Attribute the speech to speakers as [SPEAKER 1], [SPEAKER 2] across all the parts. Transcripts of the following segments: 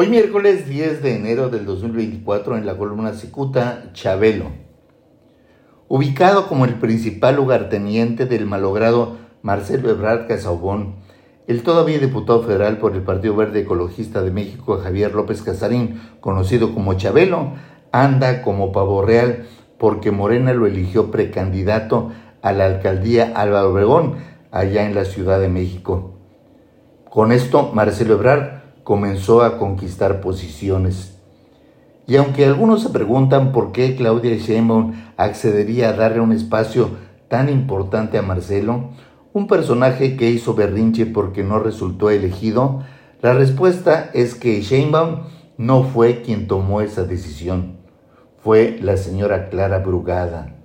[SPEAKER 1] Hoy miércoles 10 de enero del 2024 en la columna Cicuta, Chabelo. Ubicado como el principal lugarteniente del malogrado Marcelo Ebrard Casaubón, el todavía diputado federal por el Partido Verde Ecologista de México, Javier López Casarín, conocido como Chabelo, anda como pavo real porque Morena lo eligió precandidato a la alcaldía Álvaro Obregón, allá en la Ciudad de México. Con esto, Marcelo Ebrard comenzó a conquistar posiciones. Y aunque algunos se preguntan por qué Claudia Sheinbaum accedería a darle un espacio tan importante a Marcelo, un personaje que hizo berrinche porque no resultó elegido, la respuesta es que Sheinbaum no fue quien tomó esa decisión, fue la señora Clara Brugada.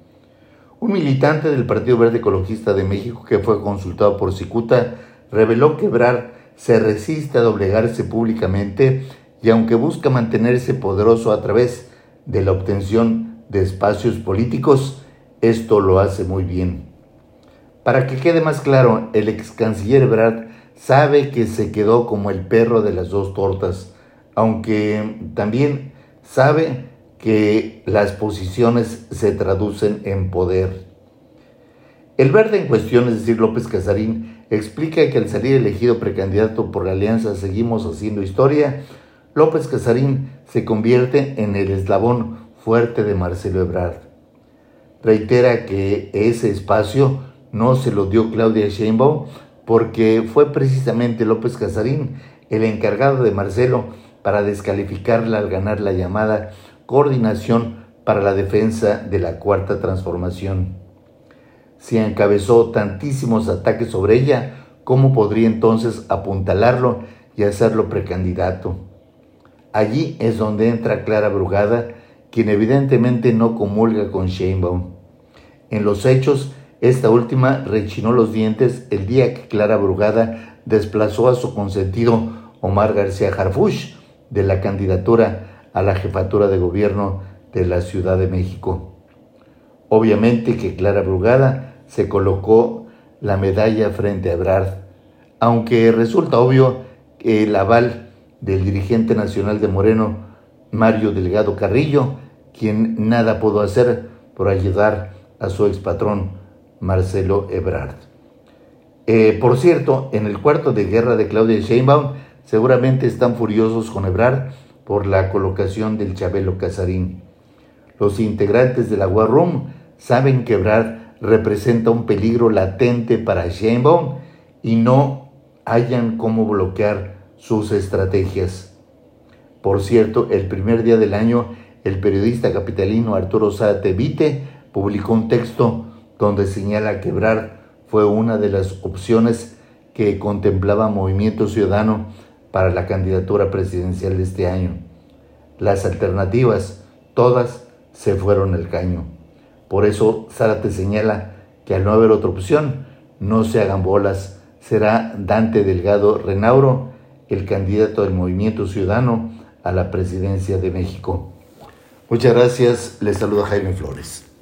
[SPEAKER 1] Un militante del Partido Verde Ecologista de México que fue consultado por Cicuta reveló quebrar se resiste a doblegarse públicamente y aunque busca mantenerse poderoso a través de la obtención de espacios políticos, esto lo hace muy bien. Para que quede más claro, el ex canciller Brad sabe que se quedó como el perro de las dos tortas, aunque también sabe que las posiciones se traducen en poder. El verde en cuestión, es decir, López Casarín, explica que al salir elegido precandidato por la alianza Seguimos Haciendo Historia, López Casarín se convierte en el eslabón fuerte de Marcelo Ebrard. Reitera que ese espacio no se lo dio Claudia Sheinbaum porque fue precisamente López Casarín el encargado de Marcelo para descalificarla al ganar la llamada Coordinación para la Defensa de la Cuarta Transformación si encabezó tantísimos ataques sobre ella, ¿cómo podría entonces apuntalarlo y hacerlo precandidato? Allí es donde entra Clara Brugada, quien evidentemente no comulga con Sheinbaum. En los hechos, esta última rechinó los dientes el día que Clara Brugada desplazó a su consentido Omar García Harfush de la candidatura a la jefatura de gobierno de la Ciudad de México. Obviamente que Clara Brugada se colocó la medalla frente a Ebrard, aunque resulta obvio que el aval del dirigente nacional de Moreno, Mario Delgado Carrillo, quien nada pudo hacer por ayudar a su expatrón Marcelo Ebrard. Eh, por cierto, en el cuarto de guerra de Claudia Sheinbaum, seguramente están furiosos con Ebrard por la colocación del Chabelo Casarín. Los integrantes de la War Room saben que Ebrard representa un peligro latente para Sheinbaum y no hayan cómo bloquear sus estrategias. Por cierto, el primer día del año, el periodista capitalino Arturo Zárate Vite publicó un texto donde señala que Ebrard fue una de las opciones que contemplaba Movimiento Ciudadano para la candidatura presidencial de este año. Las alternativas, todas, se fueron al caño. Por eso Zárate señala que al no haber otra opción, no se hagan bolas, será Dante Delgado Renauro el candidato del Movimiento Ciudadano a la presidencia de México. Muchas gracias, les saluda Jaime Flores.